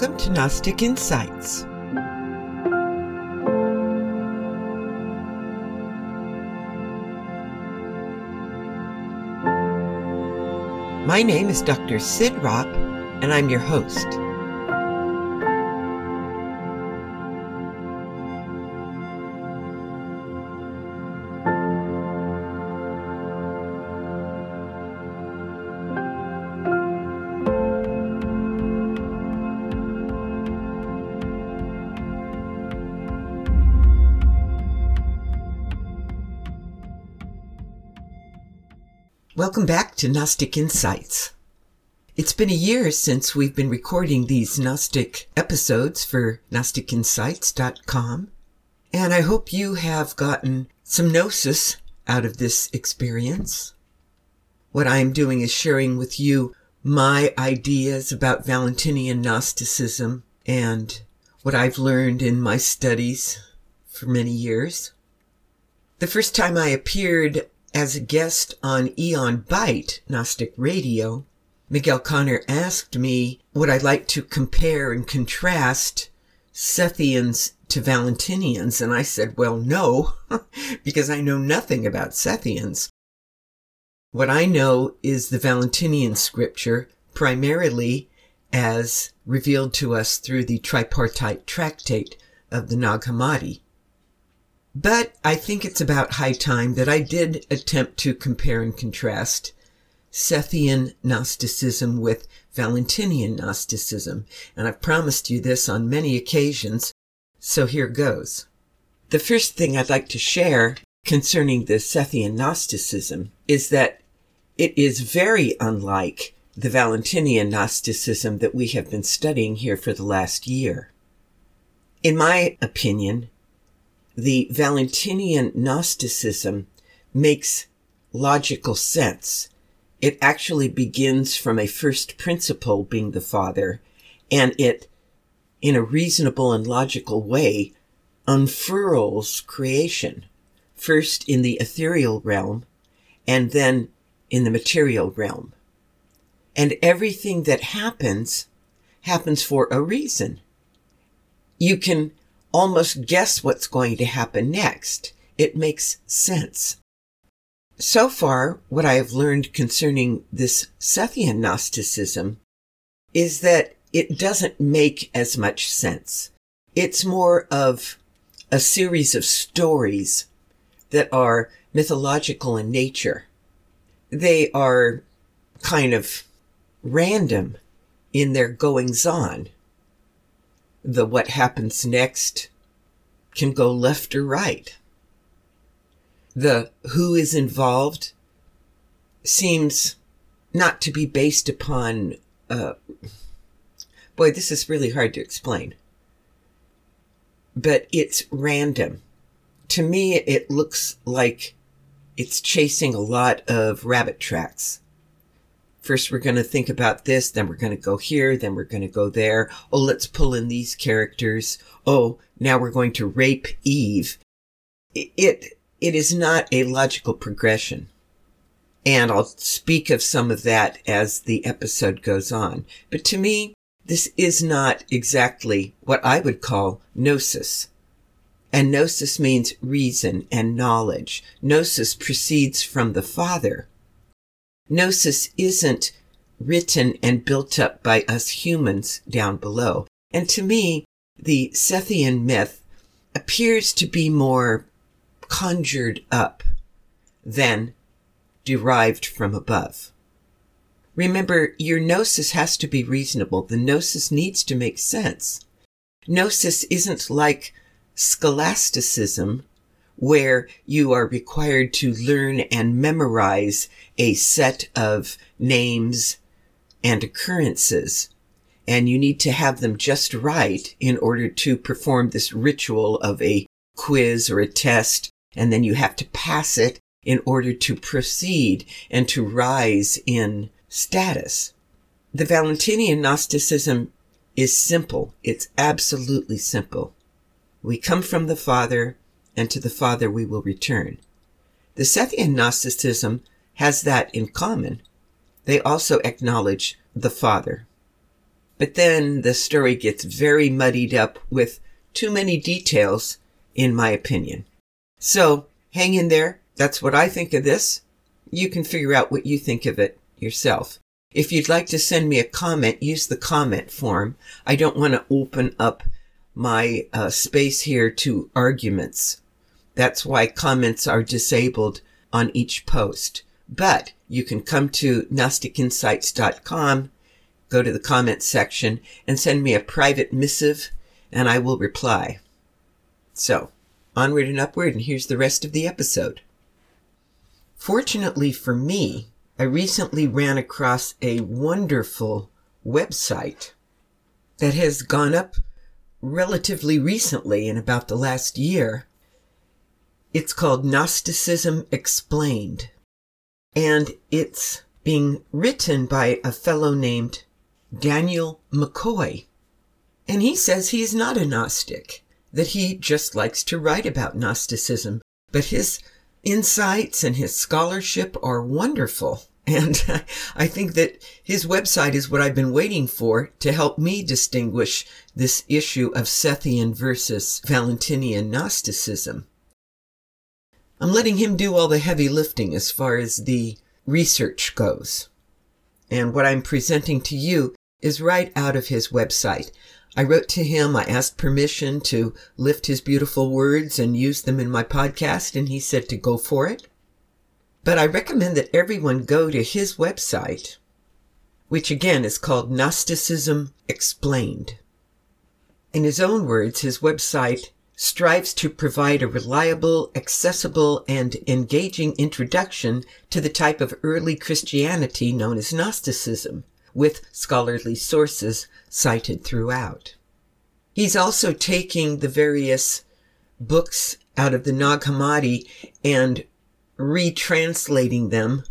Welcome to Gnostic Insights. My name is Dr. Cyd Ropp, and I'm your host. Back to Gnostic Insights. It's been a year since we've been recording these Gnostic episodes for GnosticInsights.com, and I hope you have gotten some gnosis out of this experience. What I'm doing is sharing with you my ideas about Valentinian Gnosticism and what I've learned in my studies for many years. The first time I appeared as a guest on Aeon Byte Gnostic Radio, Miguel Conner asked me would I like to compare and contrast Sethians to Valentinians, and I said, well, no, because I know nothing about Sethians. What I know is the Valentinian scripture, primarily as revealed to us through the tripartite tractate of the Nag Hammadi. But I think it's about high time that I did attempt to compare and contrast Sethian Gnosticism with Valentinian Gnosticism, and I've promised you this on many occasions, so here goes. The first thing I'd like to share concerning the Sethian Gnosticism is that it is very unlike the Valentinian Gnosticism that we have been studying here for the last year. In my opinion, the Valentinian Gnosticism makes logical sense. It actually begins from a first principle being the Father, and it, in a reasonable and logical way, unfurls creation, first in the ethereal realm, and then in the material realm. And everything that happens, happens for a reason. You can almost guess what's going to happen next. It makes sense. So far, what I have learned concerning this Sethian Gnosticism is that it doesn't make as much sense. It's more of a series of stories that are mythological in nature. They are kind of random in their goings on the what happens next can go left or right. The who is involved seems not to be based upon, uh, boy, this is really hard to explain. But it's random. To me, it looks like it's chasing a lot of rabbit tracks. First, we're going to think about this, then we're going to go here, then we're going to go there. Oh, let's pull in these characters. Oh, now we're going to rape Eve. It, it is not a logical progression. And I'll speak of some of that as the episode goes on. But to me, this is not exactly what I would call gnosis. And gnosis means reason and knowledge. Gnosis proceeds from the Father. Gnosis isn't written and built up by us humans down below. And to me, the Sethian myth appears to be more conjured up than derived from above. Remember, your gnosis has to be reasonable. The gnosis needs to make sense. Gnosis isn't like scholasticism where you are required to learn and memorize a set of names and occurrences. And you need to have them just right in order to perform this ritual of a quiz or a test. And then you have to pass it in order to proceed and to rise in status. The Valentinian Gnosticism is simple. It's absolutely simple. We come from the Father and to the Father we will return. The Sethian Gnosticism has that in common. They also acknowledge the Father. But then the story gets very muddied up with too many details, in my opinion. So hang in there. That's what I think of this. You can figure out what you think of it yourself. If you'd like to send me a comment, use the comment form. I don't want to open up my uh, space here to arguments. That's why comments are disabled on each post. But you can come to GnosticInsights.com, go to the comments section, and send me a private missive, and I will reply. So, onward and upward, and here's the rest of the episode. Fortunately for me, I recently ran across a wonderful website that has gone up relatively recently in about the last year. It's called Gnosticism Explained and it's being written by a fellow named Daniel McCoy. And he says he's not a Gnostic, that he just likes to write about Gnosticism, but his insights and his scholarship are wonderful. And I think that his website is what I've been waiting for to help me distinguish this issue of Sethian versus Valentinian Gnosticism. I'm letting him do all the heavy lifting as far as the research goes. And what I'm presenting to you is right out of his website. I wrote to him, I asked permission to lift his beautiful words and use them in my podcast, and he said to go for it. But I recommend that everyone go to his website, which again is called Gnosticism Explained. In his own words, his website strives to provide a reliable, accessible, and engaging introduction to the type of early Christianity known as Gnosticism, with scholarly sources cited throughout. He's also taking the various books out of the Nag Hammadi and retranslating them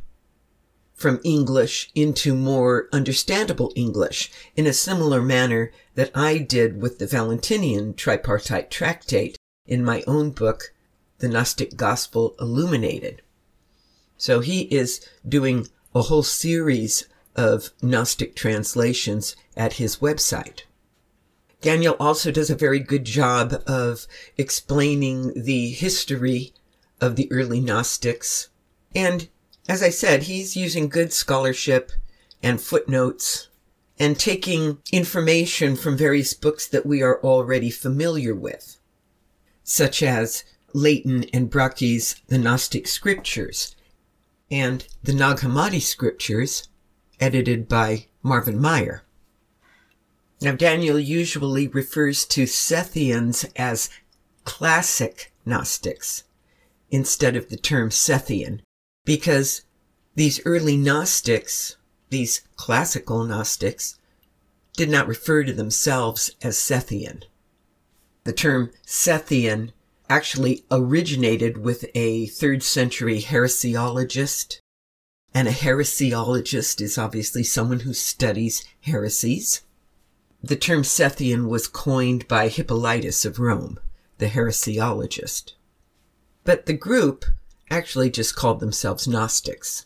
from English into more understandable English in a similar manner that I did with the Valentinian tripartite tractate in my own book, The Gnostic Gospel Illuminated. So he is doing a whole series of Gnostic translations at his website. Daniel also does a very good job of explaining the history of the early Gnostics and as I said, he's using good scholarship and footnotes and taking information from various books that we are already familiar with, such as Layton and Brakke's The Gnostic Scriptures and the Nag Hammadi Scriptures, edited by Marvin Meyer. Now, Daniel usually refers to Sethians as classic Gnostics instead of the term Sethian, because these early Gnostics, these classical Gnostics, did not refer to themselves as Sethian. The term Sethian actually originated with a third century heresiologist. And a heresiologist is obviously someone who studies heresies. The term Sethian was coined by Hippolytus of Rome, the heresiologist. But the group actually just called themselves Gnostics.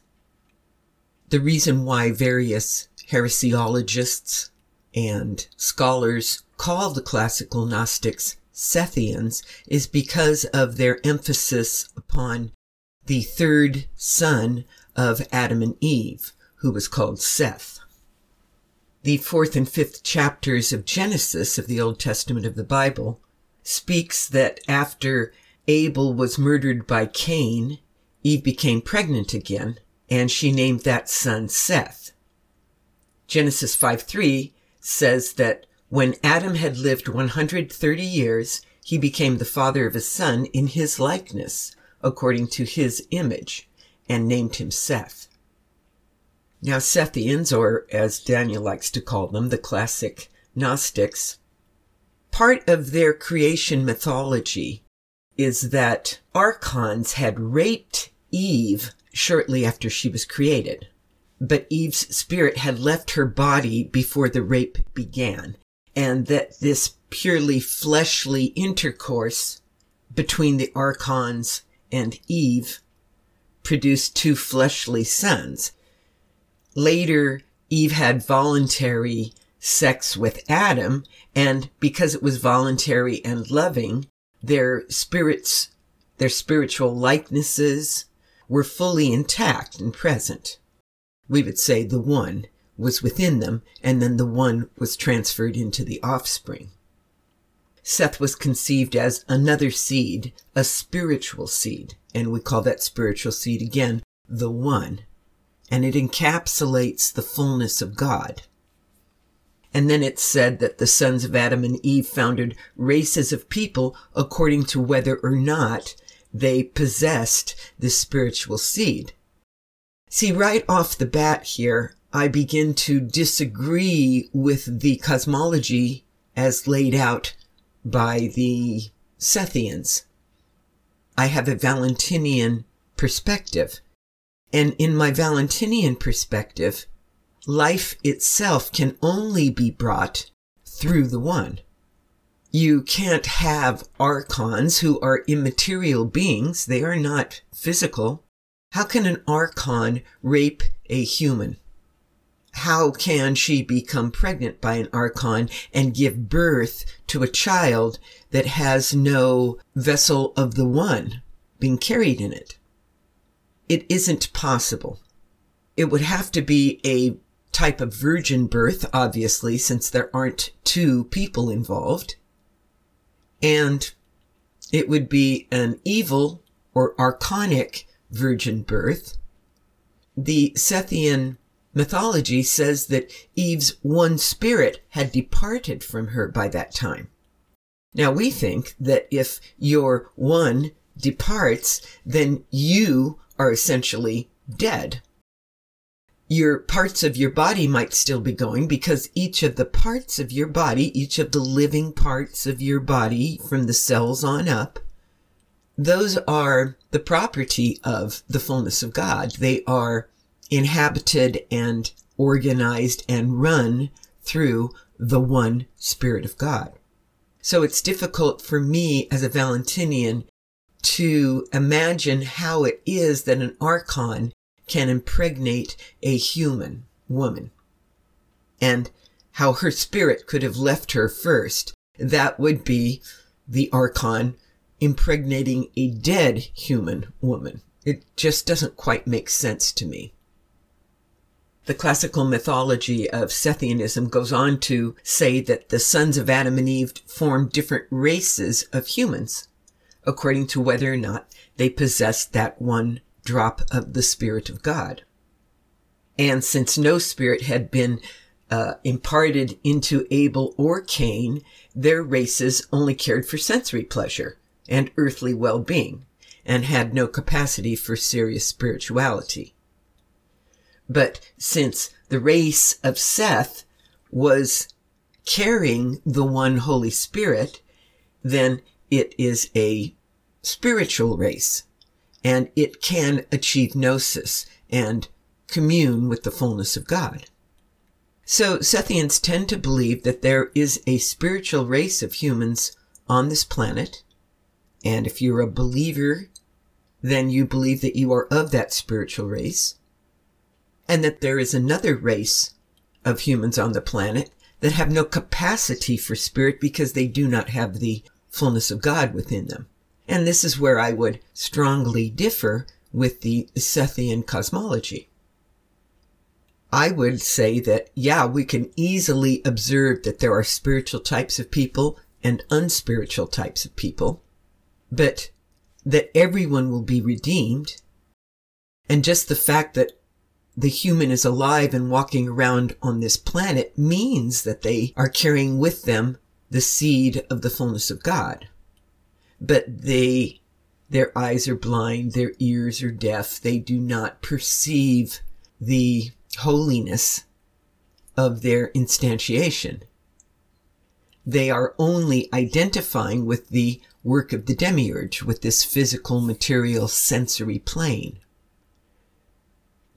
The reason why various heresiologists and scholars call the classical Gnostics Sethians is because of their emphasis upon the third son of Adam and Eve, who was called Seth. The fourth and fifth chapters of Genesis of the Old Testament of the Bible speaks that after Abel was murdered by Cain, Eve became pregnant again, and she named that son Seth. Genesis 5 3 says that when Adam had lived 130 years, he became the father of a son in his likeness, according to his image, and named him Seth. Now, Sethians, or as Daniel likes to call them, the classic Gnostics, part of their creation mythology is that archons had raped Eve shortly after she was created. But Eve's spirit had left her body before the rape began, and that this purely fleshly intercourse between the archons and Eve produced two fleshly sons. Later, Eve had voluntary sex with Adam, and because it was voluntary and loving, their spirits, their spiritual likenesses were fully intact and present. We would say the one was within them, and then the one was transferred into the offspring. Seth was conceived as another seed, a spiritual seed, and we call that spiritual seed again the one. And it encapsulates the fullness of God. And then it said that the sons of Adam and Eve founded races of people according to whether or not they possessed this spiritual seed. See, right off the bat here, I begin to disagree with the cosmology as laid out by the Sethians. I have a Valentinian perspective. And in my Valentinian perspective, life itself can only be brought through the one. You can't have archons who are immaterial beings. They are not physical. How can an archon rape a human? how can she become pregnant by an archon and give birth to a child that has no vessel of the one being carried in it? It isn't possible. It would have to be a type of virgin birth, obviously, since there aren't two people involved. And it would be an evil or archonic virgin birth. The Sethian mythology says that Eve's one spirit had departed from her by that time. Now we think that if your one departs, then you are essentially dead. Your parts of your body might still be going because each of the parts of your body, each of the living parts of your body from the cells on up, those are the property of the fullness of God. They are inhabited and organized and run through the one Spirit of God. So it's difficult for me as a Valentinian to imagine how it is that an archon can impregnate a human woman and how her spirit could have left her first. That would be the archon impregnating a dead human woman. It just doesn't quite make sense to me. The classical mythology of Sethianism goes on to say that the sons of Adam and Eve formed different races of humans, according to whether or not they possessed that one drop of the Spirit of God. And since no spirit had been uh, imparted into Abel or Cain, their races only cared for sensory pleasure and earthly well-being and had no capacity for serious spirituality. But since the race of Seth was carrying the one Holy Spirit, then it is a spiritual race and it can achieve gnosis and commune with the fullness of God. So Sethians tend to believe that there is a spiritual race of humans on this planet. And if you're a believer, then you believe that you are of that spiritual race and that there is another race of humans on the planet that have no capacity for spirit because they do not have the fullness of God within them. And this is where I would strongly differ with the Sethian cosmology. I would say that, yeah, we can easily observe that there are spiritual types of people and unspiritual types of people, but that everyone will be redeemed. And just the fact that the human is alive and walking around on this planet means that they are carrying with them the seed of the fullness of God. But they, their eyes are blind, their ears are deaf, they do not perceive the holiness of their instantiation. They are only identifying with the work of the demiurge, with this physical, material, sensory plane.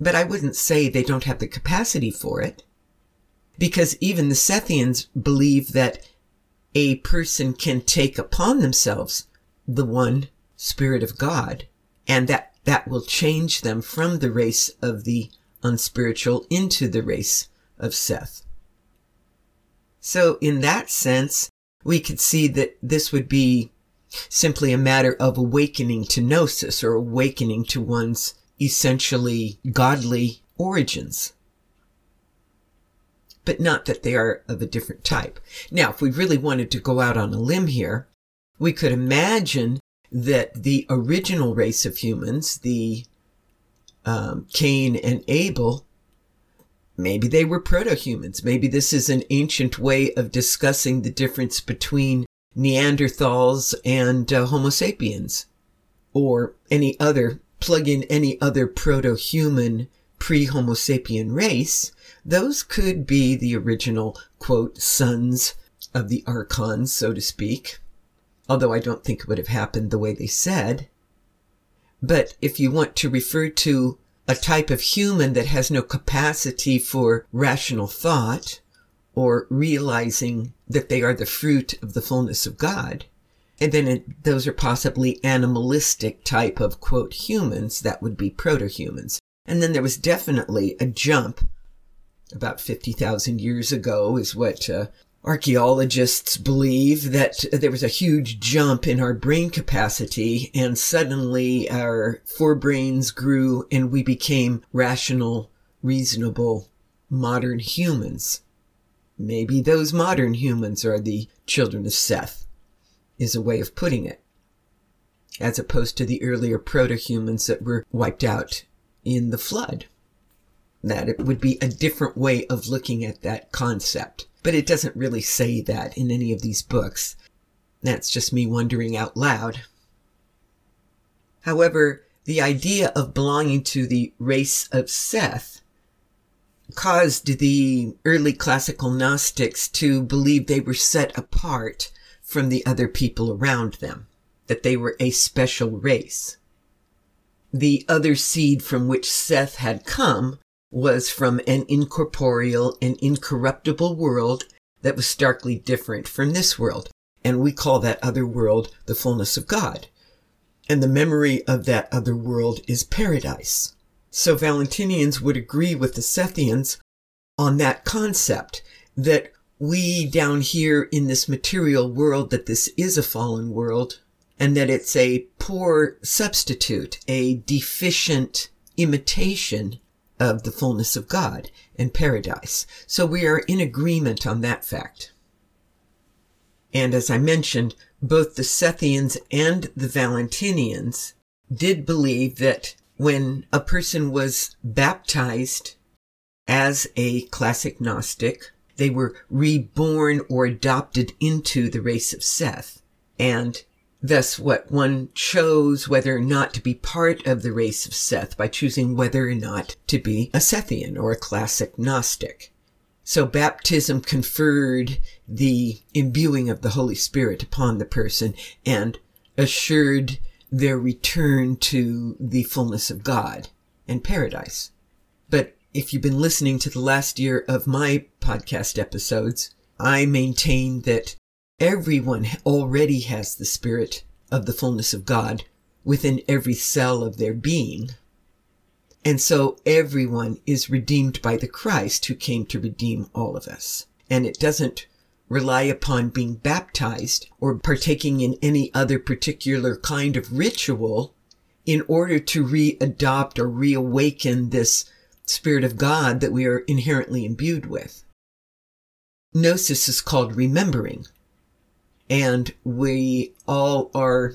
But I wouldn't say they don't have the capacity for it. Because even the Sethians believe that a person can take upon themselves the one Spirit of God, and that that will change them from the race of the unspiritual into the race of Seth. So in that sense, we could see that this would be simply a matter of awakening to gnosis or awakening to one's essentially godly origins. But not that they are of a different type. Now, if we really wanted to go out on a limb here, we could imagine that the original race of humans, the um, Cain and Abel, maybe they were proto-humans. Maybe this is an ancient way of discussing the difference between Neanderthals and uh, Homo sapiens, or any other, plug in any other proto-human pre-Homo sapien race. Those could be the original, quote, sons of the archons, so to speak although I don't think it would have happened the way they said. But if you want to refer to a type of human that has no capacity for rational thought or realizing that they are the fruit of the fullness of God, and then it, those are possibly animalistic type of quote humans that would be proto-humans. And then there was definitely a jump about 50,000 years ago is what uh, Archaeologists believe that there was a huge jump in our brain capacity and suddenly our forebrains grew and we became rational, reasonable, modern humans. Maybe those modern humans are the children of Seth, is a way of putting it, as opposed to the earlier proto-humans that were wiped out in the flood. That it would be a different way of looking at that concept but it doesn't really say that in any of these books. That's just me wondering out loud. However, the idea of belonging to the race of Seth caused the early classical Gnostics to believe they were set apart from the other people around them, that they were a special race. The other seed from which Seth had come was from an incorporeal and incorruptible world that was starkly different from this world. And we call that other world the fullness of God. And the memory of that other world is paradise. So Valentinians would agree with the Sethians on that concept that we down here in this material world, that this is a fallen world and that it's a poor substitute, a deficient imitation of the fullness of God and paradise. So we are in agreement on that fact. And as I mentioned, both the Sethians and the Valentinians did believe that when a person was baptized as a classic Gnostic, they were reborn or adopted into the race of Seth. And Thus, what one chose whether or not to be part of the race of Seth by choosing whether or not to be a Sethian or a classic Gnostic. So baptism conferred the imbuing of the Holy Spirit upon the person and assured their return to the fullness of God and paradise. But if you've been listening to the last year of my podcast episodes, I maintain that Everyone already has the Spirit of the fullness of God within every cell of their being. And so everyone is redeemed by the Christ who came to redeem all of us. And it doesn't rely upon being baptized or partaking in any other particular kind of ritual in order to readopt or reawaken this Spirit of God that we are inherently imbued with. Gnosis is called remembering and we all are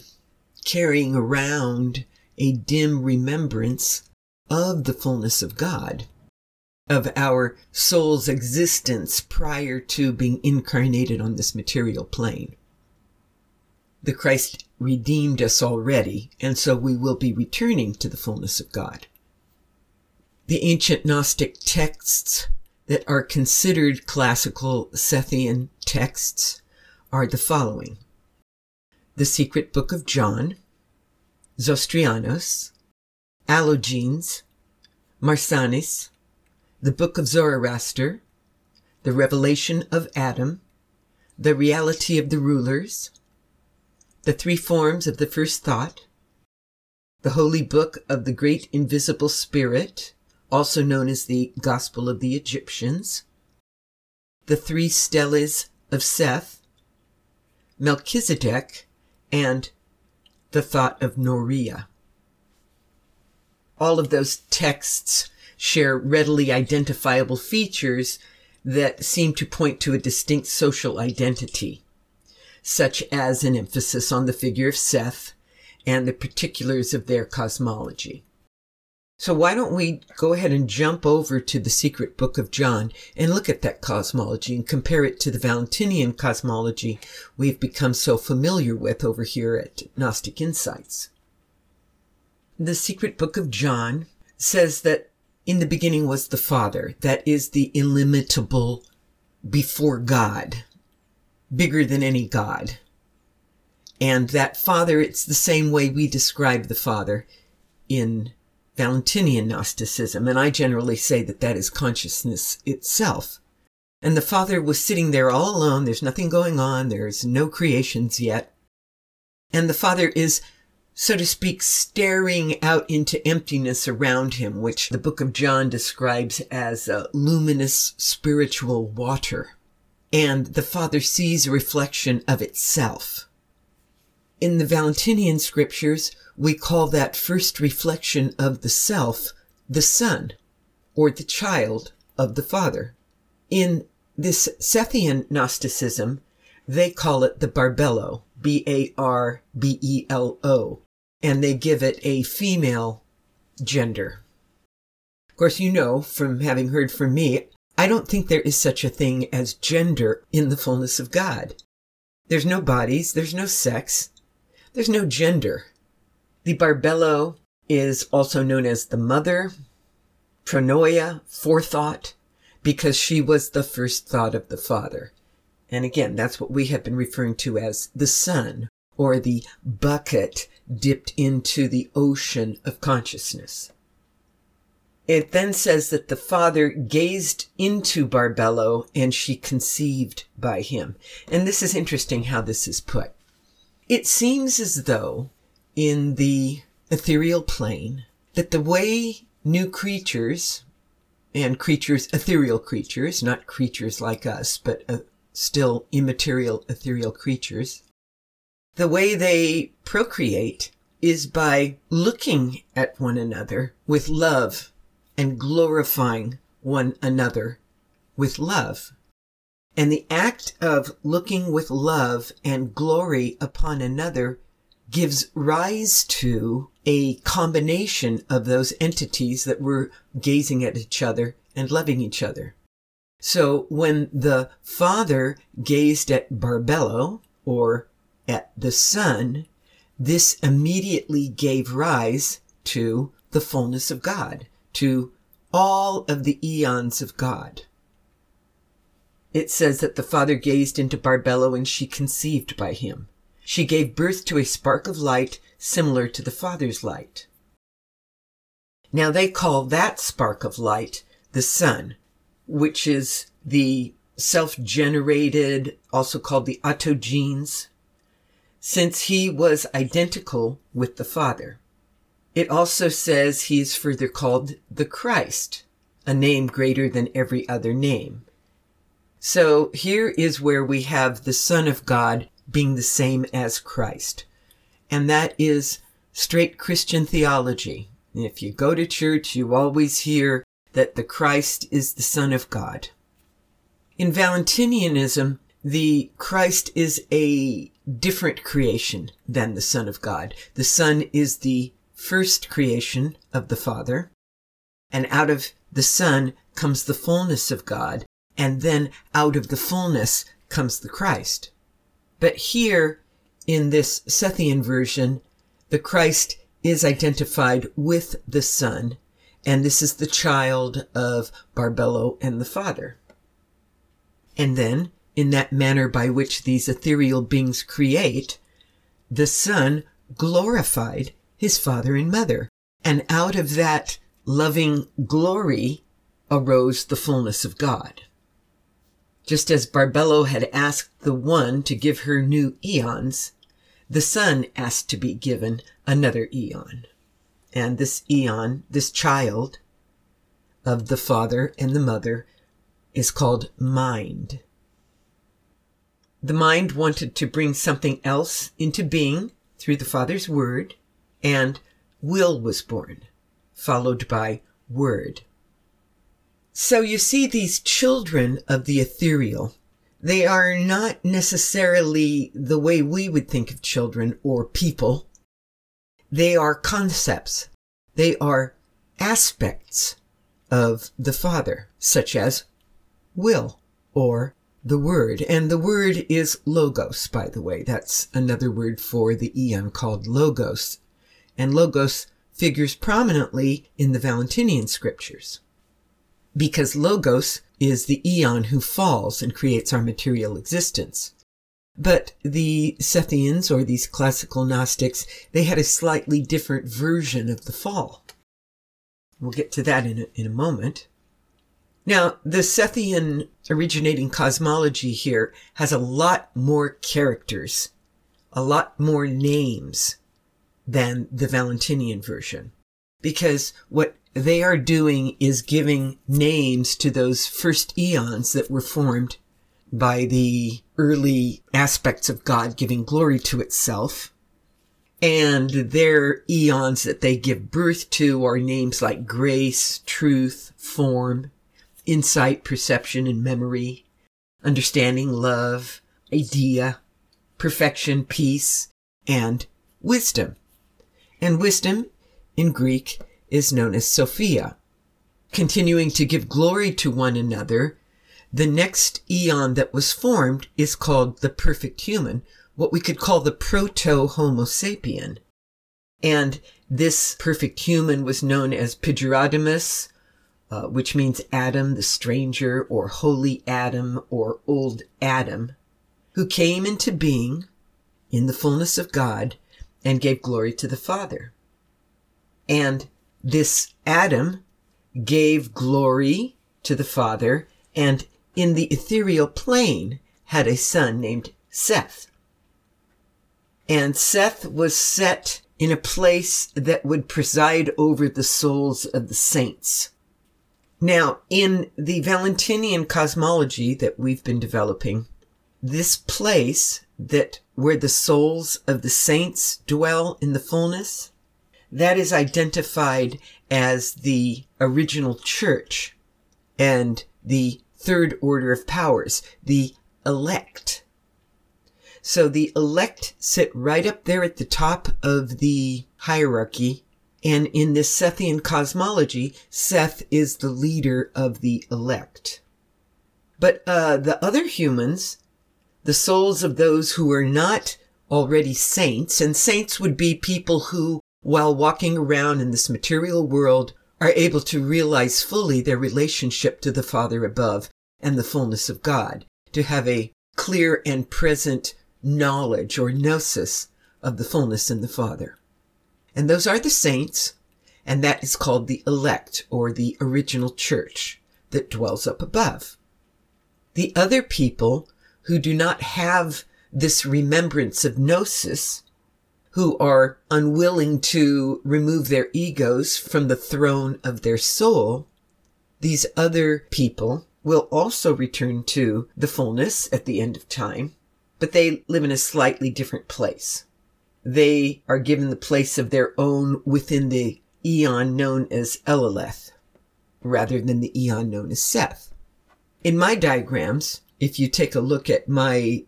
carrying around a dim remembrance of the fullness of God, of our soul's existence prior to being incarnated on this material plane. The Christ redeemed us already, and so we will be returning to the fullness of God. The ancient Gnostic texts that are considered classical Sethian texts are the following. The Secret Book of John, Zostrianos, Allogenes, Marsanes, the Book of Zoroaster, the Revelation of Adam, the Reality of the Rulers, the Three Forms of the First Thought, the Holy Book of the Great Invisible Spirit, also known as the Gospel of the Egyptians, the three steles of Seth, Melchizedek, and the thought of Norea. All of those texts share readily identifiable features that seem to point to a distinct social identity, such as an emphasis on the figure of Seth and the particulars of their cosmology. So why don't we go ahead and jump over to the secret book of John and look at that cosmology and compare it to the Valentinian cosmology we've become so familiar with over here at Gnostic Insights. The secret book of John says that in the beginning was the Father, that is the illimitable before God, bigger than any God. And that Father, it's the same way we describe the Father in Valentinian Gnosticism, and I generally say that that is consciousness itself. And the Father was sitting there all alone. There's nothing going on. There's no creations yet. And the Father is, so to speak, staring out into emptiness around him, which the book of John describes as a luminous spiritual water. And the Father sees a reflection of itself. In the Valentinian scriptures, we call that first reflection of the self the son or the child of the father. In this Sethian Gnosticism, they call it the Barbelo, B A R B E L O, and they give it a female gender. Of course, you know from having heard from me, I don't think there is such a thing as gender in the fullness of God. There's no bodies, there's no sex, there's no gender. The Barbelo is also known as the mother, pronoia, forethought, because she was the first thought of the father. And again, that's what we have been referring to as the son or the bucket dipped into the ocean of consciousness. It then says that the father gazed into Barbelo and she conceived by him. And this is interesting how this is put. It seems as though in the ethereal plane that the way new creatures and creatures, ethereal creatures, not creatures like us, but uh, still immaterial ethereal creatures, the way they procreate is by looking at one another with love and glorifying one another with love. And the act of looking with love and glory upon another gives rise to a combination of those entities that were gazing at each other and loving each other. So when the father gazed at Barbelo or at the son, this immediately gave rise to the fullness of God, to all of the eons of God it says that the father gazed into Barbelo and she conceived by him. She gave birth to a spark of light similar to the father's light. Now they call that spark of light the son, which is the self-generated, also called the autogenes, since he was identical with the Father. It also says he is further called the Christ, a name greater than every other name. So here is where we have the Son of God being the same as Christ. And that is straight Christian theology. If you go to church, you always hear that the Christ is the Son of God. In Valentinianism, the Christ is a different creation than the Son of God. The Son is the first creation of the Father, and out of the Son comes the fullness of God, and then out of the fullness comes the Christ. But here, in this Sethian version, the Christ is identified with the Son, and this is the child of Barbelo and the Father. And then, in that manner by which these ethereal beings create, the Son glorified his father and mother, and out of that loving glory arose the fullness of God. Just as Barbelo had asked the one to give her new eons, the son asked to be given another eon. And this eon, this child of the father and the mother, is called mind. The mind wanted to bring something else into being through the Father's Word, and will was born, followed by word. So you see these children of the ethereal. They are not necessarily the way we would think of children or people. They are concepts. They are aspects of the Father, such as will or the word. And the word is logos, by the way. That's another word for the eon called logos. And logos figures prominently in the Valentinian scriptures. Because logos is the eon who falls and creates our material existence. But the Sethians, or these classical Gnostics, they had a slightly different version of the fall. We'll get to that in a, in a moment. Now, the Sethian originating cosmology here has a lot more characters, a lot more names than the Valentinian version. Because what they are doing is giving names to those first eons that were formed by the early aspects of God giving glory to itself. And their eons that they give birth to are names like grace, truth, form, insight, perception, and memory, understanding, love, idea, perfection, peace, and wisdom. And wisdom in Greek is known as Sophia. Continuing to give glory to one another, the next eon that was formed is called the perfect human, what we could call the proto Homo sapien. And this perfect human was known as Pigeradamas, uh, which means Adam the stranger, or holy Adam, or old Adam, who came into being in the fullness of God and gave glory to the Father. And this Adam gave glory to the Father and in the ethereal plane had a son named Seth. And Seth was set in a place that would preside over the souls of the saints. Now, in the Valentinian cosmology that we've been developing, this place that where the souls of the saints dwell in the fullness, that is identified as the original church and the third order of powers, the elect. So the elect sit right up there at the top of the hierarchy. And in this Sethian cosmology, Seth is the leader of the elect. But uh, the other humans the souls of those who are not already saints, and saints would be people who, while walking around in this material world, are able to realize fully their relationship to the Father above and the fullness of God, to have a clear and present knowledge or gnosis of the fullness in the Father. And those are the saints, and that is called the elect or the original church that dwells up above. The other people who do not have this remembrance of gnosis, who are unwilling to remove their egos from the throne of their soul, these other people will also return to the fullness at the end of time, but they live in a slightly different place. They are given the place of their own within the eon known as Eleleth, rather than the eon known as Seth. In my diagrams, if you take a look at my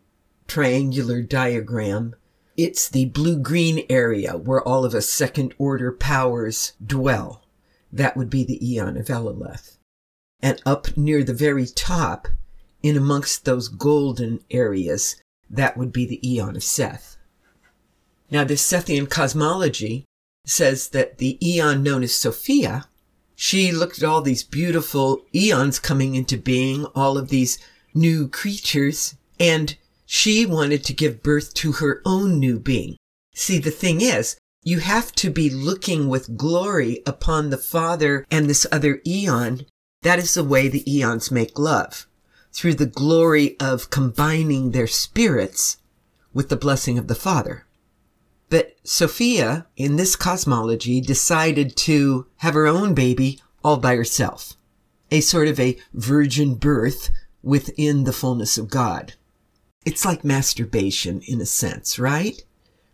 triangular diagram, it's the blue green area where all of us second order powers dwell. That would be the Eon of Eleleth. And up near the very top, in amongst those golden areas, that would be the Eon of Seth. Now, this Sethian cosmology says that the Eon known as Sophia, she looked at all these beautiful eons coming into being, all of these new creatures, and she wanted to give birth to her own new being. See, the thing is, you have to be looking with glory upon the Father and this other eon. That is the way the eons make love. Through the glory of combining their spirits with the blessing of the Father. But Sophia, in this cosmology, decided to have her own baby all by herself. a sort of a virgin birth within the fullness of God. It's like masturbation in a sense, right?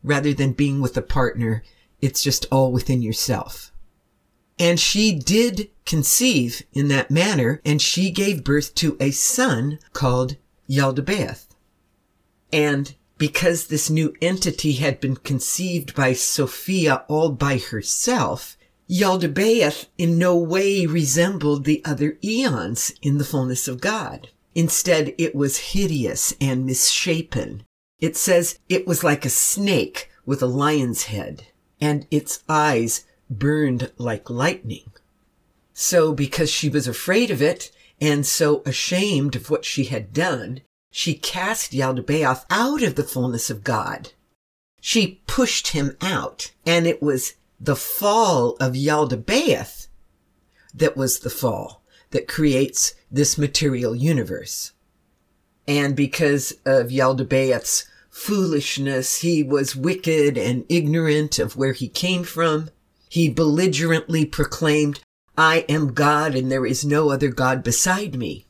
Rather than being with a partner, it's just all within yourself. And she did conceive in that manner, and she gave birth to a son called Yaldabaoth. And because this new entity had been conceived by Sophia all by herself, Yaldabaoth in no way resembled the other eons in the fullness of God. Instead, it was hideous and misshapen. It says it was like a snake with a lion's head, and its eyes burned like lightning. So, because she was afraid of it and so ashamed of what she had done, she cast Yaldabaoth out of the fullness of God. She pushed him out, and it was the fall of Yaldabaoth that was the fall that creates this material universe. And because of Yaldabaoth's foolishness, he was wicked and ignorant of where he came from. He belligerently proclaimed, I am God and there is no other God beside me.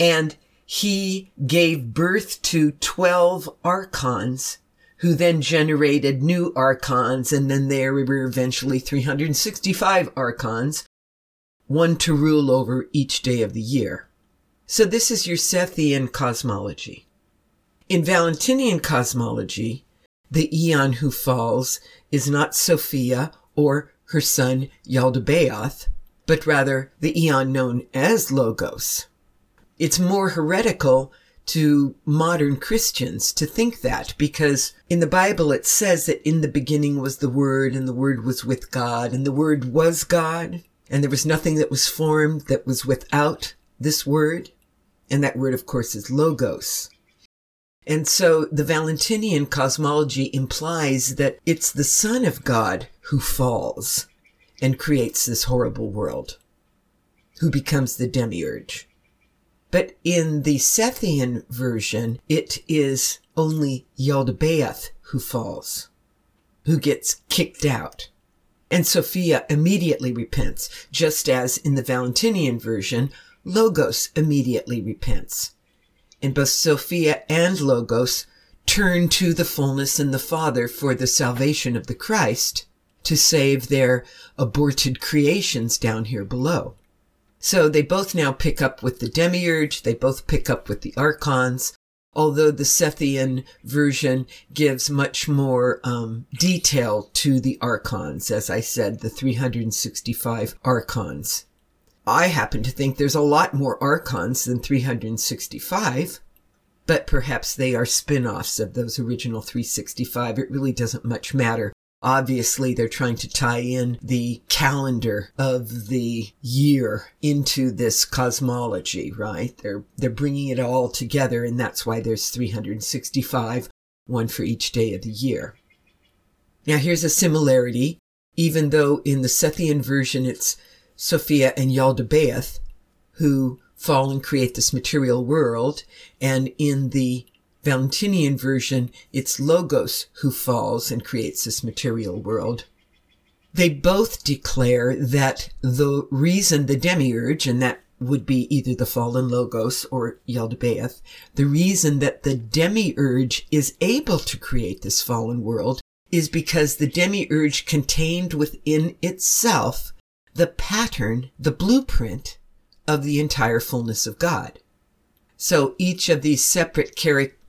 And he gave birth to 12 archons who then generated new archons. And then there were eventually 365 archons, one to rule over each day of the year. So this is your Sethian cosmology. In Valentinian cosmology, the eon who falls is not Sophia or her son Yaldabaoth, but rather the eon known as Logos. It's more heretical to modern Christians to think that because in the Bible it says that in the beginning was the Word and the Word was with God and the Word was God and there was nothing that was formed that was without this Word. And that word, of course, is Logos. And so the Valentinian cosmology implies that it's the Son of God who falls and creates this horrible world, who becomes the demiurge. But in the Sethian version, it is only Yaldabaoth who falls, who gets kicked out. And Sophia immediately repents, just as in the Valentinian version, Logos immediately repents and both Sophia and Logos turn to the fullness in the Father for the salvation of the Christ to save their aborted creations down here below. So they both now pick up with the demiurge, they both pick up with the archons, although the Sethian version gives much more um, detail to the archons, as I said, the 365 archons. I happen to think there's a lot more archons than 365, but perhaps they are spin offs of those original 365. It really doesn't much matter. Obviously, they're trying to tie in the calendar of the year into this cosmology, right? They're, they're bringing it all together, and that's why there's 365, one for each day of the year. Now, here's a similarity. Even though in the Sethian version it's Sophia and Yaldabaoth, who fall and create this material world. And in the Valentinian version, it's Logos who falls and creates this material world. They both declare that the reason the demiurge, and that would be either the fallen Logos or Yaldabaoth, the reason that the demiurge is able to create this fallen world is because the demiurge contained within itself the pattern, the blueprint of the entire fullness of God. So each of these separate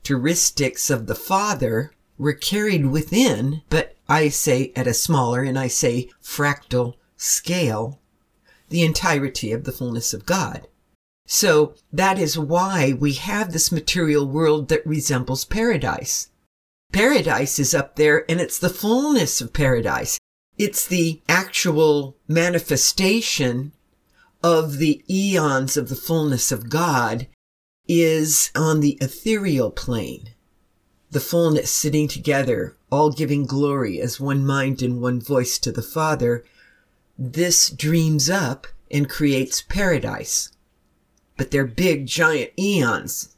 characteristics of the Father were carried within, but I say at a smaller and I say fractal scale, the entirety of the fullness of God. So that is why we have this material world that resembles paradise. Paradise is up there and it's the fullness of paradise. It's the actual manifestation of the eons of the fullness of God is on the ethereal plane. The fullness sitting together, all giving glory as one mind and one voice to the Father. This dreams up and creates paradise. But they're big, giant eons.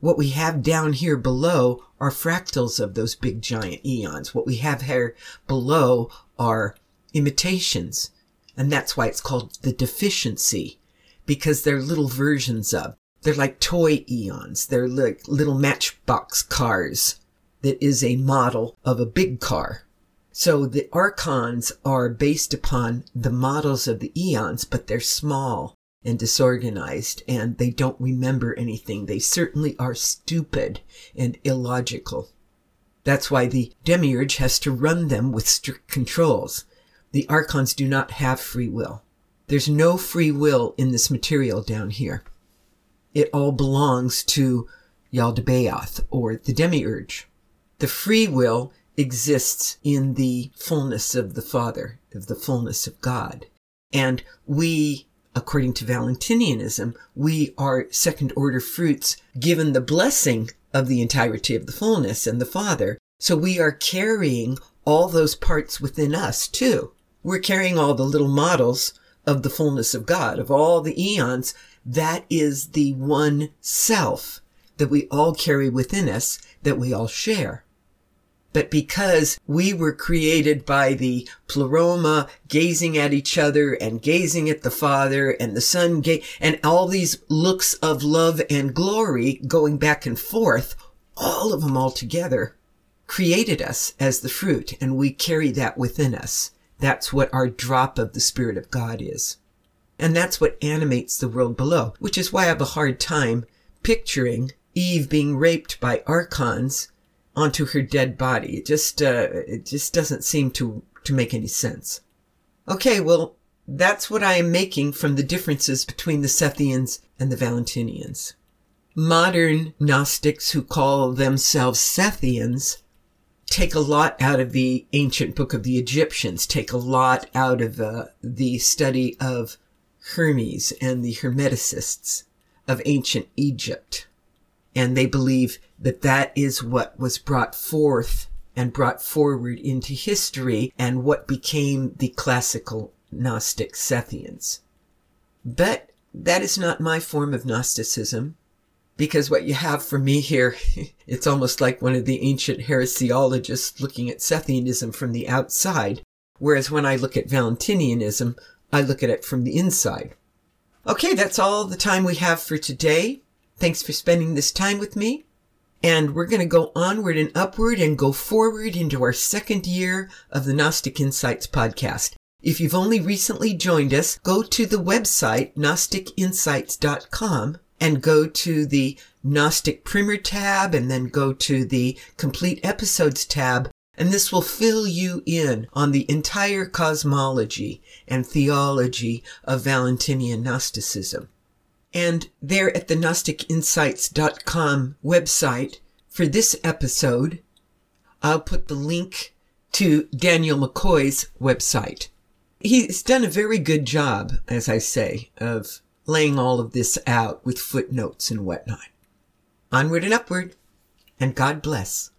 What we have down here below are fractals of those big giant eons. What we have here below are imitations. And that's why it's called the deficiency, because they're little versions of. They're like toy eons. They're like little matchbox cars that is a model of a big car. So the archons are based upon the models of the eons, but they're small and disorganized and they don't remember anything. They certainly are stupid and illogical. That's why the demiurge has to run them with strict controls. The archons do not have free will. There's no free will in this material down here. It all belongs to Yaldabaoth or the demiurge. The free will exists in the fullness of the Father, of the fullness of God. And we, according to Valentinianism, we are second order fruits given the blessing of the entirety of the fullness and the Father. So we are carrying all those parts within us too. We're carrying all the little models of the fullness of God, of all the eons. That is the one self that we all carry within us, that we all share. But because we were created by the pleroma gazing at each other and gazing at the Father and the Son, and all these looks of love and glory going back and forth, all of them all together, created us as the fruit, and we carry that within us. That's what our drop of the Spirit of God is. And that's what animates the world below, which is why I have a hard time picturing Eve being raped by archons onto her dead body. It just, uh, it just doesn't seem to, to make any sense. Okay, well, that's what I am making from the differences between the Sethians and the Valentinians. Modern Gnostics who call themselves Sethians take a lot out of the ancient book of the Egyptians, take a lot out of uh, the study of Hermes and the Hermeticists of ancient Egypt. And they believe that that is what was brought forth and brought forward into history and what became the classical Gnostic Sethians. But that is not my form of Gnosticism because what you have for me here, it's almost like one of the ancient heresiologists looking at Sethianism from the outside, whereas when I look at Valentinianism, I look at it from the inside. Okay, that's all the time we have for today. Thanks for spending this time with me. And we're going to go onward and upward and go forward into our second year of the Gnostic Insights podcast. If you've only recently joined us, go to the website, gnosticinsights.com and go to the Gnostic Primer tab and then go to the Complete Episodes tab. And this will fill you in on the entire cosmology and theology of Valentinian Gnosticism. And there at the GnosticInsights.com website for this episode, I'll put the link to Daniel McCoy's website. He's done a very good job, as I say, of laying all of this out with footnotes and whatnot. Onward and upward, and God bless.